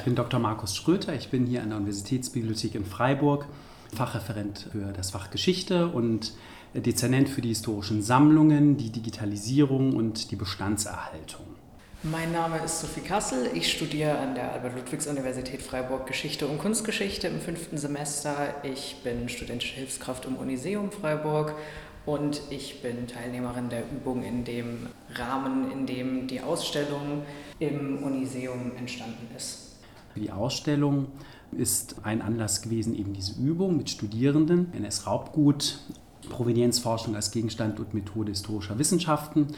Ich bin Dr. Markus Schröter, ich bin hier an der Universitätsbibliothek in Freiburg, Fachreferent für das Fach Geschichte und Dezernent für die historischen Sammlungen, die Digitalisierung und die Bestandserhaltung. Mein Name ist Sophie Kassel. Ich studiere an der Albert-Ludwigs-Universität Freiburg Geschichte und Kunstgeschichte im fünften Semester. Ich bin studentische Hilfskraft im Uniseum Freiburg und ich bin Teilnehmerin der Übung in dem Rahmen, in dem die Ausstellung im Uniseum entstanden ist. Die Ausstellung ist ein Anlass gewesen, eben diese Übung mit Studierenden, NS-Raubgut, Provenienzforschung als Gegenstand und Methode historischer Wissenschaften.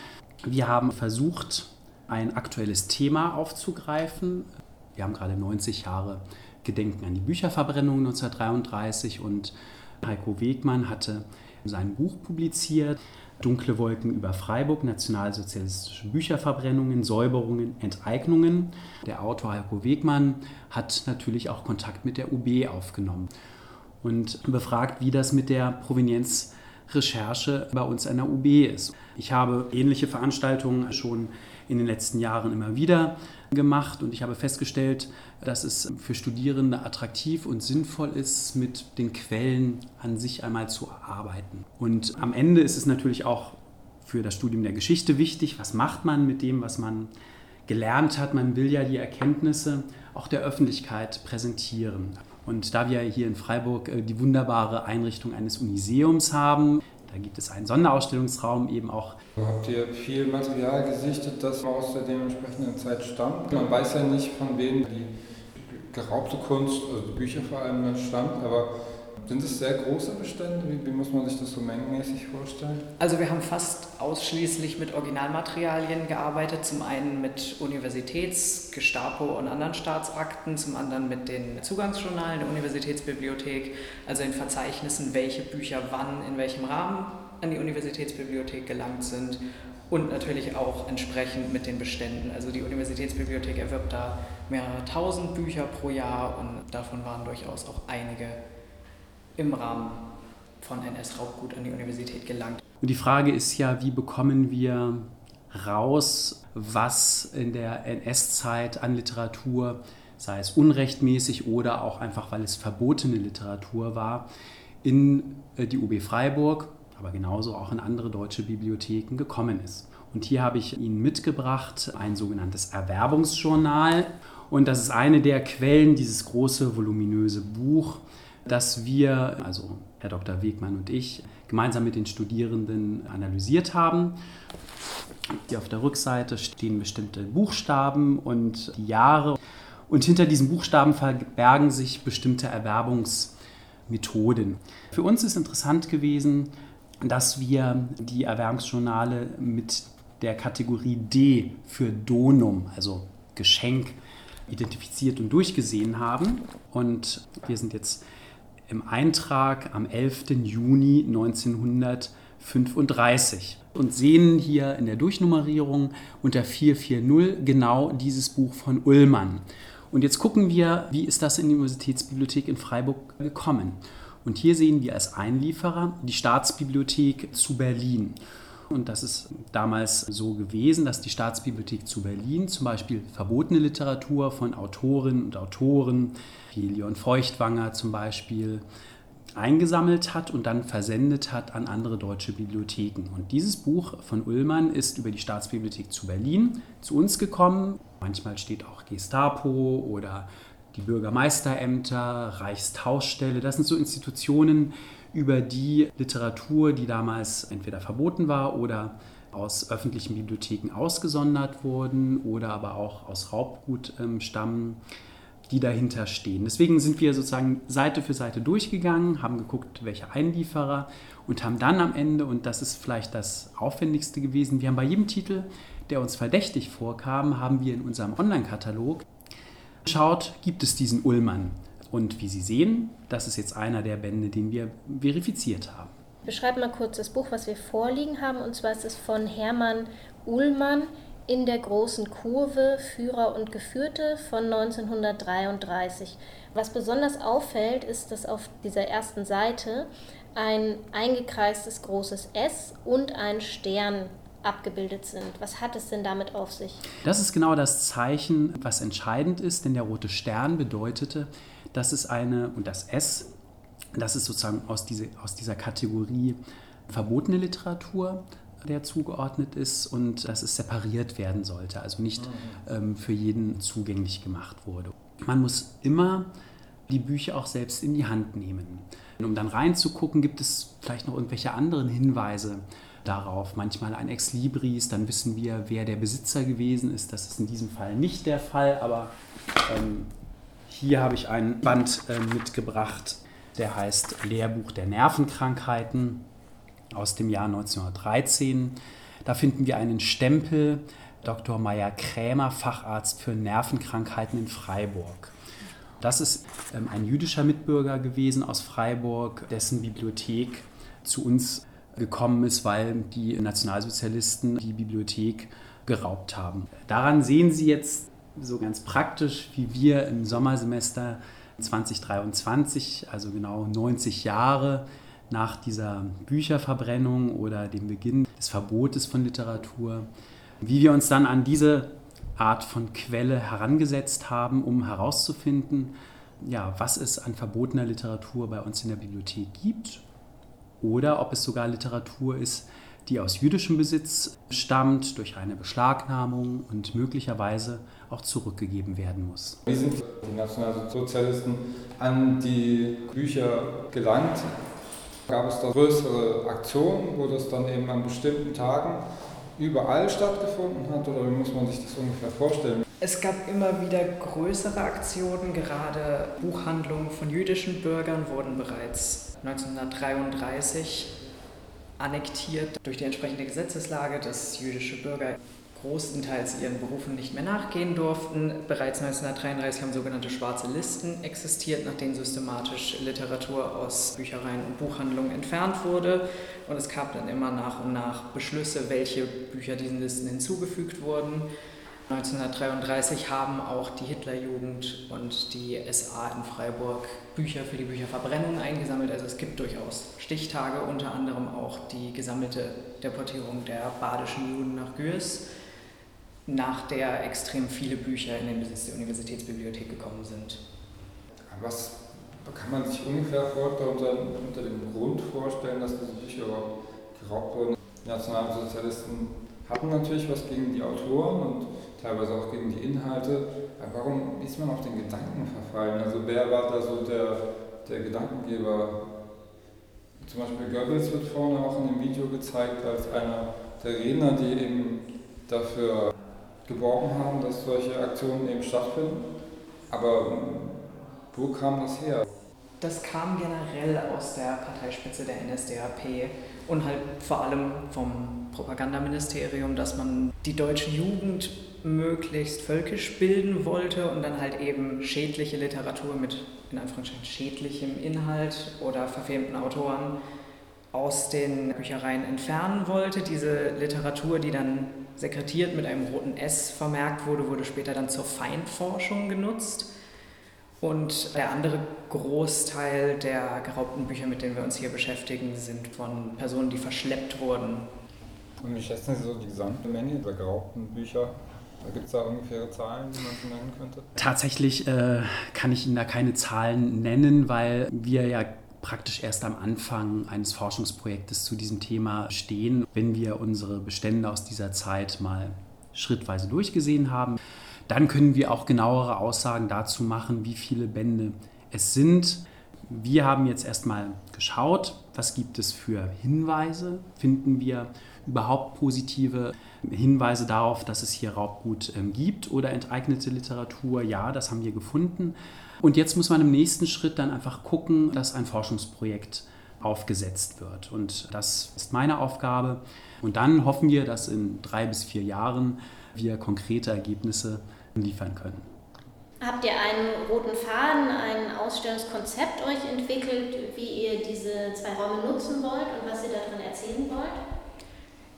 Wir haben versucht, ein aktuelles Thema aufzugreifen. Wir haben gerade 90 Jahre Gedenken an die Bücherverbrennung 1933 und Heiko Wegmann hatte sein Buch publiziert. Dunkle Wolken über Freiburg, nationalsozialistische Bücherverbrennungen, Säuberungen, Enteignungen. Der Autor Heiko Wegmann hat natürlich auch Kontakt mit der UB aufgenommen und befragt, wie das mit der Provenienzrecherche bei uns an der UB ist. Ich habe ähnliche Veranstaltungen schon in den letzten Jahren immer wieder gemacht und ich habe festgestellt, dass es für Studierende attraktiv und sinnvoll ist, mit den Quellen an sich einmal zu arbeiten. Und am Ende ist es natürlich auch für das Studium der Geschichte wichtig, was macht man mit dem, was man gelernt hat. Man will ja die Erkenntnisse auch der Öffentlichkeit präsentieren. Und da wir hier in Freiburg äh, die wunderbare Einrichtung eines Uniseums haben, da gibt es einen Sonderausstellungsraum eben auch. Habt ihr viel Material gesichtet, das aus der dementsprechenden Zeit stammt? Man weiß ja nicht, von wem die geraubte Kunst, also Bücher vor allem, stammt, aber sind es sehr große Bestände? Wie, wie, muss man sich das so mengenmäßig vorstellen? Also wir haben fast ausschließlich mit Originalmaterialien gearbeitet. Zum einen mit Universitäts-, Gestapo und anderen Staatsakten, zum anderen mit den Zugangsjournalen der Universitätsbibliothek, also in Verzeichnissen, welche Bücher wann, in welchem Rahmen an die Universitätsbibliothek gelangt sind und natürlich auch entsprechend mit den Beständen. Also die Universitätsbibliothek erwirbt da mehrere tausend Bücher pro Jahr und davon waren durchaus auch einige im Rahmen von NS-Raubgut an die Universität gelangt. Und die Frage ist ja, wie bekommen wir raus, was in der NS-Zeit an Literatur, sei es unrechtmäßig oder auch einfach, weil es verbotene Literatur war, in äh, die UB Freiburg, aber genauso auch in andere deutsche Bibliotheken gekommen ist. Und hier habe ich Ihnen mitgebracht ein sogenanntes Erwerbungsjournal. Und das ist eine der Quellen, dieses große, voluminöse Buch, das wir, also Herr Dr. Wegmann und ich, gemeinsam mit den Studierenden analysiert haben. Hier auf der Rückseite stehen bestimmte Buchstaben und die Jahre. Und hinter diesen Buchstaben verbergen sich bestimmte Erwerbungsmethoden. Für uns ist interessant gewesen, dass wir die Erwerbungsjournale mit der Kategorie D für Donum, also Geschenk, identifiziert und durchgesehen haben. Und wir sind jetzt im Eintrag am 11. Juni 1935 und sehen hier in der Durchnummerierung unter 440 genau dieses Buch von Ullmann. Und jetzt gucken wir, wie ist das in die Universitätsbibliothek in Freiburg gekommen. Und hier sehen wir als Einlieferer die Staatsbibliothek zu Berlin. Und das ist damals so gewesen, dass die Staatsbibliothek zu Berlin zum Beispiel verbotene Literatur von Autorinnen und Autoren, wie Leon Feuchtwanger zum Beispiel, eingesammelt hat und dann versendet hat an andere deutsche Bibliotheken. Und dieses Buch von Ullmann ist über die Staatsbibliothek zu Berlin zu uns gekommen. Manchmal steht auch Gestapo oder die Bürgermeisterämter, Reichstauschstelle. Das sind so Institutionen, über die Literatur, die damals entweder verboten war oder aus öffentlichen Bibliotheken ausgesondert wurden oder aber auch aus Raubgut ähm, stammen, die dahinter stehen. Deswegen sind wir sozusagen Seite für Seite durchgegangen, haben geguckt, welche Einlieferer und haben dann am Ende, und das ist vielleicht das Aufwendigste gewesen, wir haben bei jedem Titel, der uns verdächtig vorkam, haben wir in unserem Online-Katalog geschaut, gibt es diesen Ullmann. Und wie Sie sehen, das ist jetzt einer der Bände, den wir verifiziert haben. Beschreib mal kurz das Buch, was wir vorliegen haben. Und zwar ist es von Hermann Uhlmann in der großen Kurve Führer und Geführte von 1933. Was besonders auffällt, ist, dass auf dieser ersten Seite ein eingekreistes großes S und ein Stern abgebildet sind. Was hat es denn damit auf sich? Das ist genau das Zeichen, was entscheidend ist, denn der rote Stern bedeutete, dass es eine, und das S, das ist sozusagen aus, diese, aus dieser Kategorie verbotene Literatur, der zugeordnet ist und dass es separiert werden sollte, also nicht mhm. ähm, für jeden zugänglich gemacht wurde. Man muss immer die Bücher auch selbst in die Hand nehmen. Um dann reinzugucken, gibt es vielleicht noch irgendwelche anderen Hinweise darauf. Manchmal ein Ex Libris, dann wissen wir, wer der Besitzer gewesen ist. Das ist in diesem Fall nicht der Fall, aber ähm, hier habe ich ein Band äh, mitgebracht, der heißt Lehrbuch der Nervenkrankheiten aus dem Jahr 1913. Da finden wir einen Stempel, Dr. Meyer Krämer, Facharzt für Nervenkrankheiten in Freiburg. Das ist ähm, ein jüdischer Mitbürger gewesen aus Freiburg, dessen Bibliothek zu uns gekommen ist, weil die Nationalsozialisten die Bibliothek geraubt haben. Daran sehen Sie jetzt so ganz praktisch, wie wir im Sommersemester 2023, also genau 90 Jahre nach dieser Bücherverbrennung oder dem Beginn des Verbotes von Literatur, wie wir uns dann an diese Art von Quelle herangesetzt haben, um herauszufinden, ja, was es an verbotener Literatur bei uns in der Bibliothek gibt oder ob es sogar Literatur ist, die aus jüdischem Besitz stammt, durch eine Beschlagnahmung und möglicherweise auch zurückgegeben werden muss. Wie sind die Nationalsozialisten an die Bücher gelangt? Gab es da größere Aktionen, wo das dann eben an bestimmten Tagen überall stattgefunden hat oder wie muss man sich das ungefähr vorstellen? Es gab immer wieder größere Aktionen, gerade Buchhandlungen von jüdischen Bürgern wurden bereits 1933 annektiert durch die entsprechende Gesetzeslage, dass jüdische Bürger großenteils ihren Berufen nicht mehr nachgehen durften. Bereits 1933 haben sogenannte schwarze Listen existiert, nach denen systematisch Literatur aus Büchereien und Buchhandlungen entfernt wurde. Und es gab dann immer nach und nach Beschlüsse, welche Bücher diesen Listen hinzugefügt wurden. 1933 haben auch die Hitlerjugend und die SA in Freiburg Bücher für die Bücherverbrennung eingesammelt. Also es gibt durchaus Stichtage, unter anderem auch die gesammelte Deportierung der badischen Juden nach Gürs nach der extrem viele Bücher in den Besitz der Universitätsbibliothek gekommen sind. Was kann man sich ungefähr unter, unter dem Grund vorstellen, dass diese Bücher überhaupt geraubt wurden? Die Nationalsozialisten hatten natürlich was gegen die Autoren und teilweise auch gegen die Inhalte. Aber warum ist man auf den Gedanken verfallen? Also wer war da so der, der Gedankengeber? Zum Beispiel Goebbels wird vorne auch in dem Video gezeigt als einer der Redner, die eben dafür geworben haben, dass solche Aktionen eben stattfinden. Aber ähm, wo kam das her? Das kam generell aus der Parteispitze der NSDAP und halt vor allem vom Propagandaministerium, dass man die deutsche Jugend möglichst völkisch bilden wollte und dann halt eben schädliche Literatur mit in Anführungsstrichen schädlichem Inhalt oder verfemten Autoren aus den Büchereien entfernen wollte. Diese Literatur, die dann sekretiert mit einem roten S vermerkt wurde, wurde später dann zur Feindforschung genutzt. Und der andere Großteil der geraubten Bücher, mit denen wir uns hier beschäftigen, sind von Personen, die verschleppt wurden. Und wie schätzen Sie so die gesamte Menge der geraubten Bücher? Gibt es da ungefähre Zahlen, die man so nennen könnte? Tatsächlich äh, kann ich Ihnen da keine Zahlen nennen, weil wir ja praktisch erst am Anfang eines Forschungsprojektes zu diesem Thema stehen. Wenn wir unsere Bestände aus dieser Zeit mal schrittweise durchgesehen haben, dann können wir auch genauere Aussagen dazu machen, wie viele Bände es sind. Wir haben jetzt erstmal geschaut, was gibt es für Hinweise, finden wir überhaupt positive Hinweise darauf, dass es hier Raubgut ähm, gibt oder enteignete Literatur. Ja, das haben wir gefunden. Und jetzt muss man im nächsten Schritt dann einfach gucken, dass ein Forschungsprojekt aufgesetzt wird. Und das ist meine Aufgabe. Und dann hoffen wir, dass in drei bis vier Jahren wir konkrete Ergebnisse liefern können. Habt ihr einen roten Faden, ein Ausstellungskonzept euch entwickelt, wie ihr diese zwei Räume nutzen wollt und was ihr darin erzählen wollt?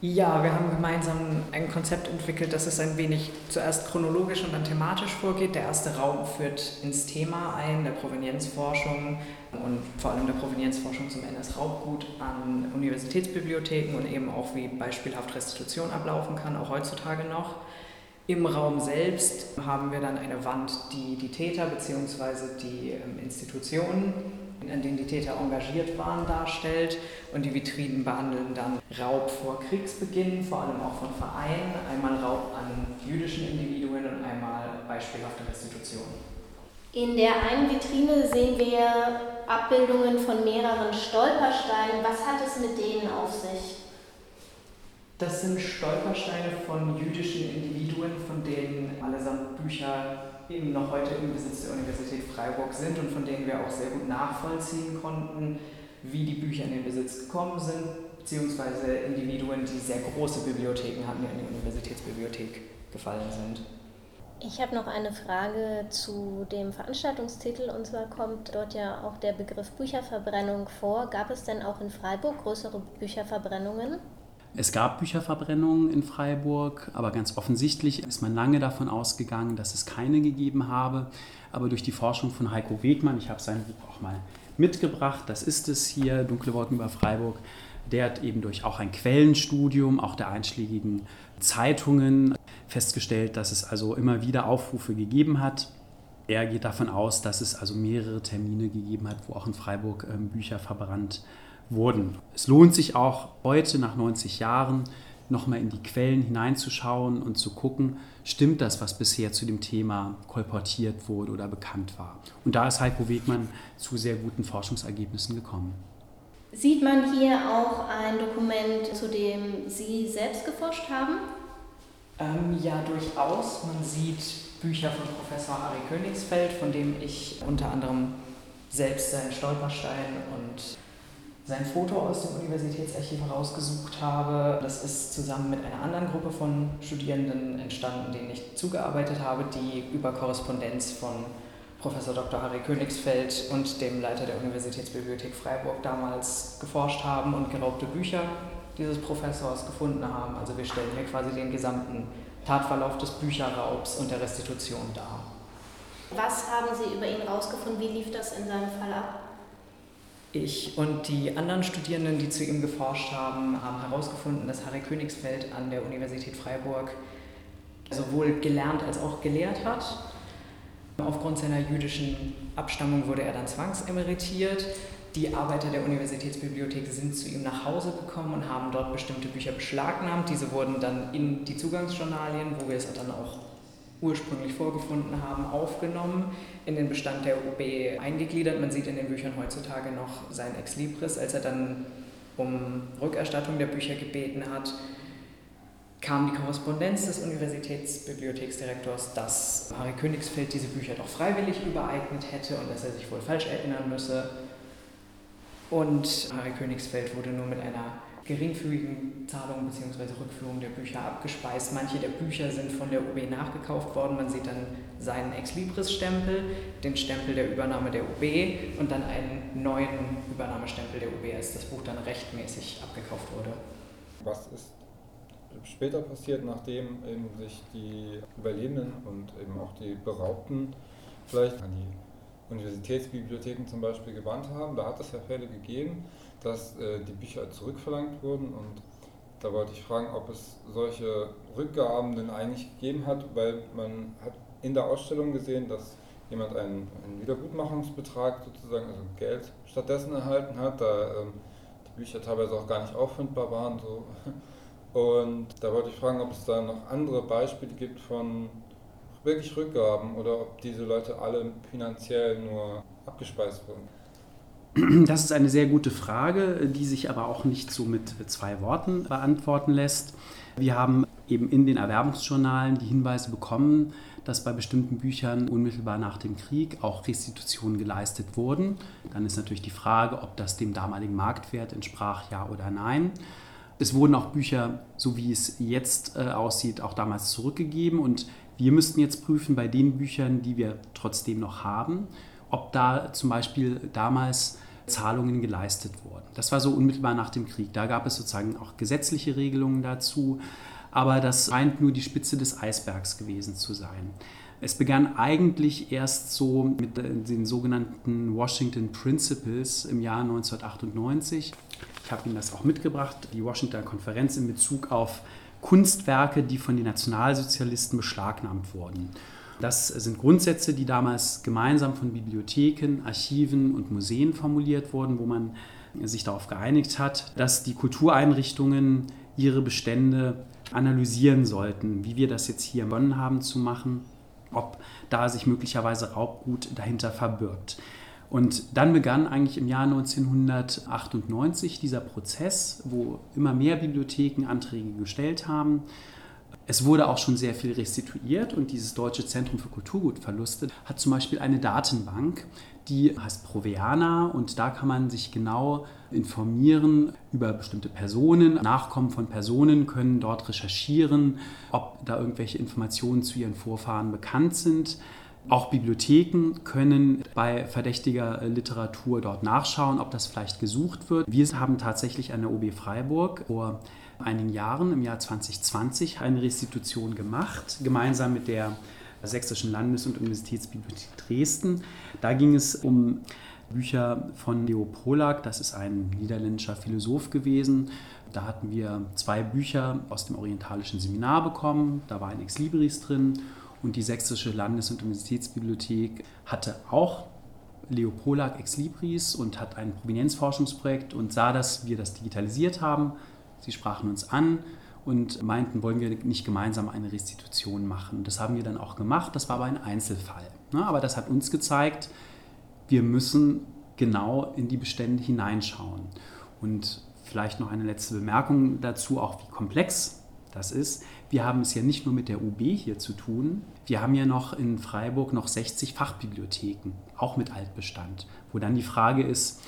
Ja, wir haben gemeinsam ein Konzept entwickelt, das es ein wenig zuerst chronologisch und dann thematisch vorgeht. Der erste Raum führt ins Thema ein, der Provenienzforschung und vor allem der Provenienzforschung zum NS-Raubgut an Universitätsbibliotheken und eben auch wie beispielhaft Restitution ablaufen kann, auch heutzutage noch. Im Raum selbst haben wir dann eine Wand, die die Täter bzw. die ähm, Institutionen an denen die Täter engagiert waren, darstellt. Und die Vitrinen behandeln dann Raub vor Kriegsbeginn, vor allem auch von Vereinen, einmal Raub an jüdischen Individuen und einmal beispielhafte Restitution. In der einen Vitrine sehen wir Abbildungen von mehreren Stolpersteinen. Was hat es mit denen auf sich? Das sind Stolpersteine von jüdischen Individuen, von denen allesamt Bücher eben noch heute im Besitz der Universität Freiburg sind und von denen wir auch sehr gut nachvollziehen konnten, wie die Bücher in den Besitz gekommen sind, beziehungsweise Individuen, die sehr große Bibliotheken hatten, die an die Universitätsbibliothek gefallen sind. Ich habe noch eine Frage zu dem Veranstaltungstitel. Und zwar kommt dort ja auch der Begriff Bücherverbrennung vor. Gab es denn auch in Freiburg größere Bücherverbrennungen? Es gab Bücherverbrennungen in Freiburg, aber ganz offensichtlich ist man lange davon ausgegangen, dass es keine gegeben habe. Aber durch die Forschung von Heiko Wegmann, ich habe sein Buch auch mal mitgebracht, das ist es hier, Dunkle Worten über Freiburg, der hat eben durch auch ein Quellenstudium, auch der einschlägigen Zeitungen festgestellt, dass es also immer wieder Aufrufe gegeben hat. Er geht davon aus, dass es also mehrere Termine gegeben hat, wo auch in Freiburg ähm, Bücher verbrannt wurden. Es lohnt sich auch heute nach 90 Jahren nochmal in die Quellen hineinzuschauen und zu gucken, stimmt das, was bisher zu dem Thema kolportiert wurde oder bekannt war. Und da ist Heiko Wegmann zu sehr guten Forschungsergebnissen gekommen. Sieht man hier auch ein Dokument, zu dem Sie selbst geforscht haben? Ähm, ja, durchaus. Man sieht Bücher von Professor Harry Königsfeld, von dem ich unter anderem selbst seinen Stolperstein und sein Foto aus dem Universitätsarchiv herausgesucht habe. Das ist zusammen mit einer anderen Gruppe von Studierenden entstanden, denen ich zugearbeitet habe, die über Korrespondenz von Professor Dr. Harry Königsfeld und dem Leiter der Universitätsbibliothek Freiburg damals geforscht haben und geraubte Bücher dieses Professors gefunden haben. Also wir stellen hier quasi den gesamten Tatverlauf des Bücherraubs und der Restitution dar. Was haben Sie über ihn herausgefunden? Wie lief das in seinem Fall ab? Ich und die anderen Studierenden, die zu ihm geforscht haben, haben herausgefunden, dass Harry Königsfeld an der Universität Freiburg sowohl gelernt als auch gelehrt hat. Aufgrund seiner jüdischen Abstammung wurde er dann zwangsemeritiert. Die Arbeiter der Universitätsbibliothek sind zu ihm nach Hause gekommen und haben dort bestimmte Bücher beschlagnahmt. Diese wurden dann in die Zugangsjournalien, wo wir es dann auch ursprünglich vorgefunden haben, aufgenommen, in den Bestand der UB eingegliedert. Man sieht in den Büchern heutzutage noch sein Ex Libris, als er dann um Rückerstattung der Bücher gebeten hat, kam die Korrespondenz des Universitätsbibliotheksdirektors, dass Harry Königsfeld diese Bücher doch freiwillig übereignet hätte und dass er sich wohl falsch erinnern müsse. Und Harry Königsfeld wurde nur mit einer geringfügigen Zahlungen bzw. Rückführung der Bücher abgespeist. Manche der Bücher sind von der UB nachgekauft worden. Man sieht dann seinen Ex-Libris-Stempel, den Stempel der Übernahme der UB und dann einen neuen Übernahmestempel der UB, als das Buch dann rechtmäßig abgekauft wurde. Was ist später passiert, nachdem eben sich die Überlebenden und eben auch die Beraubten vielleicht an die Universitätsbibliotheken zum Beispiel gewandt haben? Da hat es ja Fälle gegeben, dass äh, die Bücher zurückverlangt wurden und da wollte ich fragen, ob es solche Rückgaben denn eigentlich gegeben hat, weil man hat in der Ausstellung gesehen, dass jemand einen, einen Wiedergutmachungsbetrag sozusagen, also Geld stattdessen erhalten hat, da ähm, die Bücher teilweise auch gar nicht auffindbar waren. So. Und da wollte ich fragen, ob es da noch andere Beispiele gibt von wirklich Rückgaben oder ob diese Leute alle finanziell nur abgespeist wurden. Das ist eine sehr gute Frage, die sich aber auch nicht so mit zwei Worten beantworten lässt. Wir haben eben in den Erwerbungsjournalen die Hinweise bekommen, dass bei bestimmten Büchern unmittelbar nach dem Krieg auch Restitutionen geleistet wurden. Dann ist natürlich die Frage, ob das dem damaligen Marktwert entsprach, ja oder nein. Es wurden auch Bücher, so wie es jetzt äh, aussieht, auch damals zurückgegeben. Und wir müssten jetzt prüfen bei den Büchern, die wir trotzdem noch haben, ob da zum Beispiel damals Zahlungen geleistet wurden. Das war so unmittelbar nach dem Krieg. Da gab es sozusagen auch gesetzliche Regelungen dazu, aber das scheint nur die Spitze des Eisbergs gewesen zu sein. Es begann eigentlich erst so mit den sogenannten Washington Principles im Jahr 1998. Ich habe Ihnen das auch mitgebracht, die Washington Konferenz in Bezug auf Kunstwerke, die von den Nationalsozialisten beschlagnahmt wurden. Das sind Grundsätze, die damals gemeinsam von Bibliotheken, Archiven und Museen formuliert wurden, wo man sich darauf geeinigt hat, dass die Kultureinrichtungen ihre Bestände analysieren sollten, wie wir das jetzt hier begonnen haben zu machen, ob da sich möglicherweise Raubgut dahinter verbirgt. Und dann begann eigentlich im Jahr 1998 dieser Prozess, wo immer mehr Bibliotheken Anträge gestellt haben. Es wurde auch schon sehr viel restituiert und dieses Deutsche Zentrum für Kulturgutverluste hat zum Beispiel eine Datenbank, die heißt Proveana und da kann man sich genau informieren über bestimmte Personen. Nachkommen von Personen können dort recherchieren, ob da irgendwelche Informationen zu ihren Vorfahren bekannt sind. Auch Bibliotheken können bei verdächtiger Literatur dort nachschauen, ob das vielleicht gesucht wird. Wir haben tatsächlich an der OB Freiburg vor einigen Jahren, im Jahr 2020, eine Restitution gemacht, gemeinsam mit der Sächsischen Landes- und Universitätsbibliothek Dresden. Da ging es um Bücher von Leo Polak, das ist ein niederländischer Philosoph gewesen. Da hatten wir zwei Bücher aus dem orientalischen Seminar bekommen, da war ein Ex Libris drin und die Sächsische Landes- und Universitätsbibliothek hatte auch Leo Polak Ex Libris und hat ein Provenienzforschungsprojekt und sah, dass wir das digitalisiert haben. Sie sprachen uns an und meinten, wollen wir nicht gemeinsam eine Restitution machen. Das haben wir dann auch gemacht, das war aber ein Einzelfall. Ne? Aber das hat uns gezeigt, wir müssen genau in die Bestände hineinschauen. Und vielleicht noch eine letzte Bemerkung dazu, auch wie komplex das ist. Wir haben es ja nicht nur mit der UB hier zu tun, wir haben ja noch in Freiburg noch 60 Fachbibliotheken, auch mit Altbestand, wo dann die Frage ist,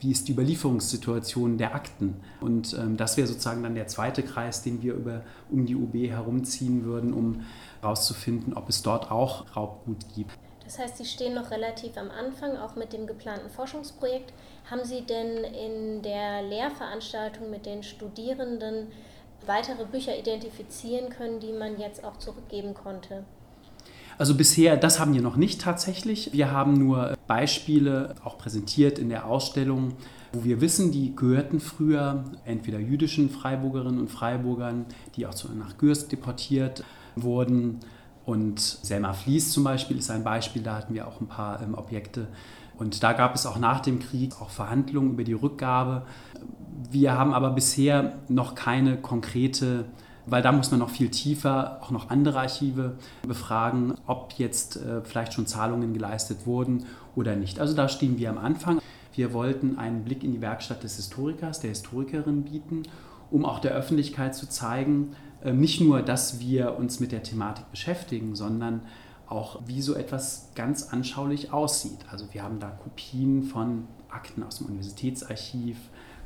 wie ist die Überlieferungssituation der Akten? Und ähm, das wäre sozusagen dann der zweite Kreis, den wir über, um die UB herumziehen würden, um herauszufinden, ob es dort auch Raubgut gibt. Das heißt, Sie stehen noch relativ am Anfang, auch mit dem geplanten Forschungsprojekt. Haben Sie denn in der Lehrveranstaltung mit den Studierenden weitere Bücher identifizieren können, die man jetzt auch zurückgeben konnte? Also bisher, das haben wir noch nicht tatsächlich. Wir haben nur Beispiele auch präsentiert in der Ausstellung, wo wir wissen, die gehörten früher entweder jüdischen Freiburgerinnen und Freiburgern, die auch nach Gürst deportiert wurden. Und Selma Fließ zum Beispiel ist ein Beispiel, da hatten wir auch ein paar ähm, Objekte. Und da gab es auch nach dem Krieg auch Verhandlungen über die Rückgabe. Wir haben aber bisher noch keine konkrete weil da muss man noch viel tiefer auch noch andere Archive befragen, ob jetzt äh, vielleicht schon Zahlungen geleistet wurden oder nicht. Also da stehen wir am Anfang. Wir wollten einen Blick in die Werkstatt des Historikers, der Historikerin bieten, um auch der Öffentlichkeit zu zeigen, äh, nicht nur, dass wir uns mit der Thematik beschäftigen, sondern auch, wie so etwas ganz anschaulich aussieht. Also wir haben da Kopien von Akten aus dem Universitätsarchiv,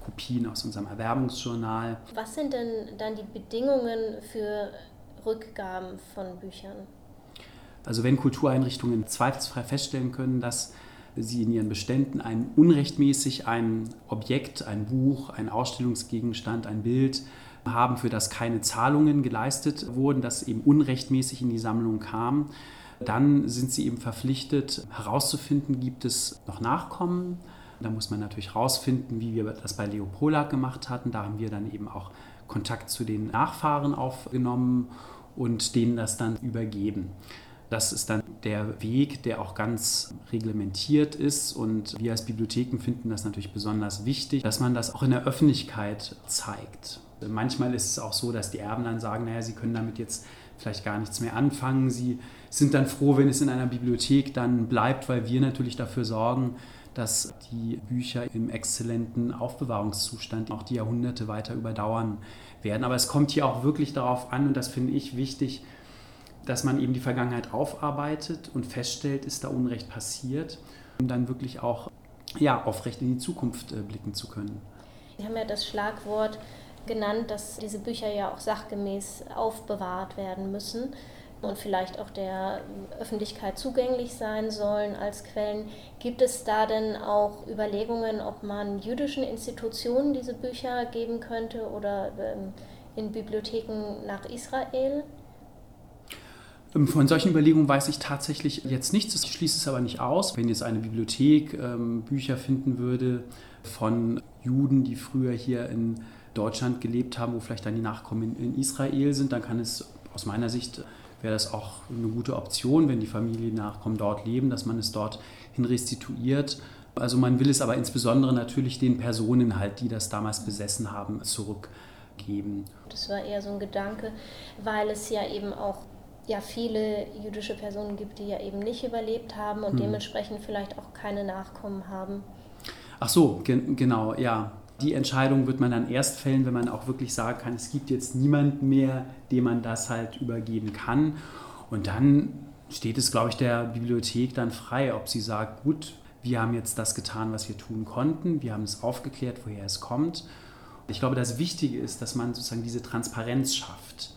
Kopien aus unserem Erwerbungsjournal. Was sind denn dann die Bedingungen für Rückgaben von Büchern? Also wenn Kultureinrichtungen zweifelsfrei feststellen können, dass sie in ihren Beständen ein unrechtmäßig ein Objekt, ein Buch, ein Ausstellungsgegenstand, ein Bild haben, für das keine Zahlungen geleistet wurden, das eben unrechtmäßig in die Sammlung kam, dann sind sie eben verpflichtet herauszufinden, gibt es noch Nachkommen, da muss man natürlich herausfinden, wie wir das bei Leopolak gemacht hatten. Da haben wir dann eben auch Kontakt zu den Nachfahren aufgenommen und denen das dann übergeben. Das ist dann der Weg, der auch ganz reglementiert ist. Und wir als Bibliotheken finden das natürlich besonders wichtig, dass man das auch in der Öffentlichkeit zeigt. Manchmal ist es auch so, dass die Erben dann sagen, naja, sie können damit jetzt vielleicht gar nichts mehr anfangen. Sie sind dann froh, wenn es in einer Bibliothek dann bleibt, weil wir natürlich dafür sorgen, dass die Bücher im exzellenten Aufbewahrungszustand auch die Jahrhunderte weiter überdauern werden. Aber es kommt hier auch wirklich darauf an, und das finde ich wichtig, dass man eben die Vergangenheit aufarbeitet und feststellt, ist da Unrecht passiert, um dann wirklich auch ja, aufrecht in die Zukunft äh, blicken zu können. Sie haben ja das Schlagwort genannt, dass diese Bücher ja auch sachgemäß aufbewahrt werden müssen. Und vielleicht auch der Öffentlichkeit zugänglich sein sollen als Quellen. Gibt es da denn auch Überlegungen, ob man jüdischen Institutionen diese Bücher geben könnte oder ähm, in Bibliotheken nach Israel? Ähm, von solchen Überlegungen weiß ich tatsächlich jetzt nichts. Ich schließe es aber nicht aus. Wenn jetzt eine Bibliothek ähm, Bücher finden würde von Juden, die früher hier in Deutschland gelebt haben, wo vielleicht dann die Nachkommen in, in Israel sind, dann kann es aus meiner Sicht wäre das auch eine gute Option, wenn die Familiennachkommen dort leben, dass man es dort hin restituiert. Also man will es aber insbesondere natürlich den Personen halt, die das damals besessen haben, zurückgeben. Das war eher so ein Gedanke, weil es ja eben auch ja, viele jüdische Personen gibt, die ja eben nicht überlebt haben und hm. dementsprechend vielleicht auch keine Nachkommen haben. Ach so, gen genau, ja. Die Entscheidung wird man dann erst fällen, wenn man auch wirklich sagen kann, es gibt jetzt niemanden mehr, dem man das halt übergeben kann. Und dann steht es, glaube ich, der Bibliothek dann frei, ob sie sagt, gut, wir haben jetzt das getan, was wir tun konnten, wir haben es aufgeklärt, woher es kommt. Ich glaube, das Wichtige ist, dass man sozusagen diese Transparenz schafft,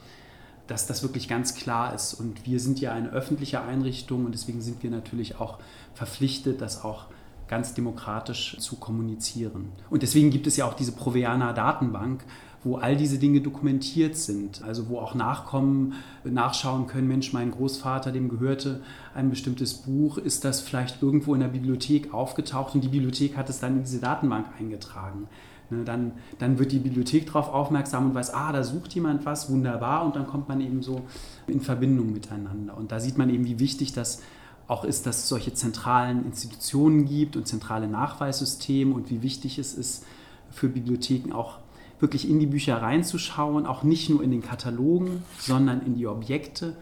dass das wirklich ganz klar ist. Und wir sind ja eine öffentliche Einrichtung und deswegen sind wir natürlich auch verpflichtet, das auch ganz demokratisch zu kommunizieren. Und deswegen gibt es ja auch diese Proveana Datenbank, wo all diese Dinge dokumentiert sind, also wo auch Nachkommen nachschauen können, Mensch, mein Großvater, dem gehörte ein bestimmtes Buch, ist das vielleicht irgendwo in der Bibliothek aufgetaucht und die Bibliothek hat es dann in diese Datenbank eingetragen. Ne, dann, dann wird die Bibliothek darauf aufmerksam und weiß, ah, da sucht jemand was, wunderbar, und dann kommt man eben so in Verbindung miteinander. Und da sieht man eben, wie wichtig das auch ist, dass es solche zentralen Institutionen gibt und zentrale Nachweissysteme und wie wichtig es ist für Bibliotheken auch wirklich in die Bücher reinzuschauen, auch nicht nur in den Katalogen, sondern in die Objekte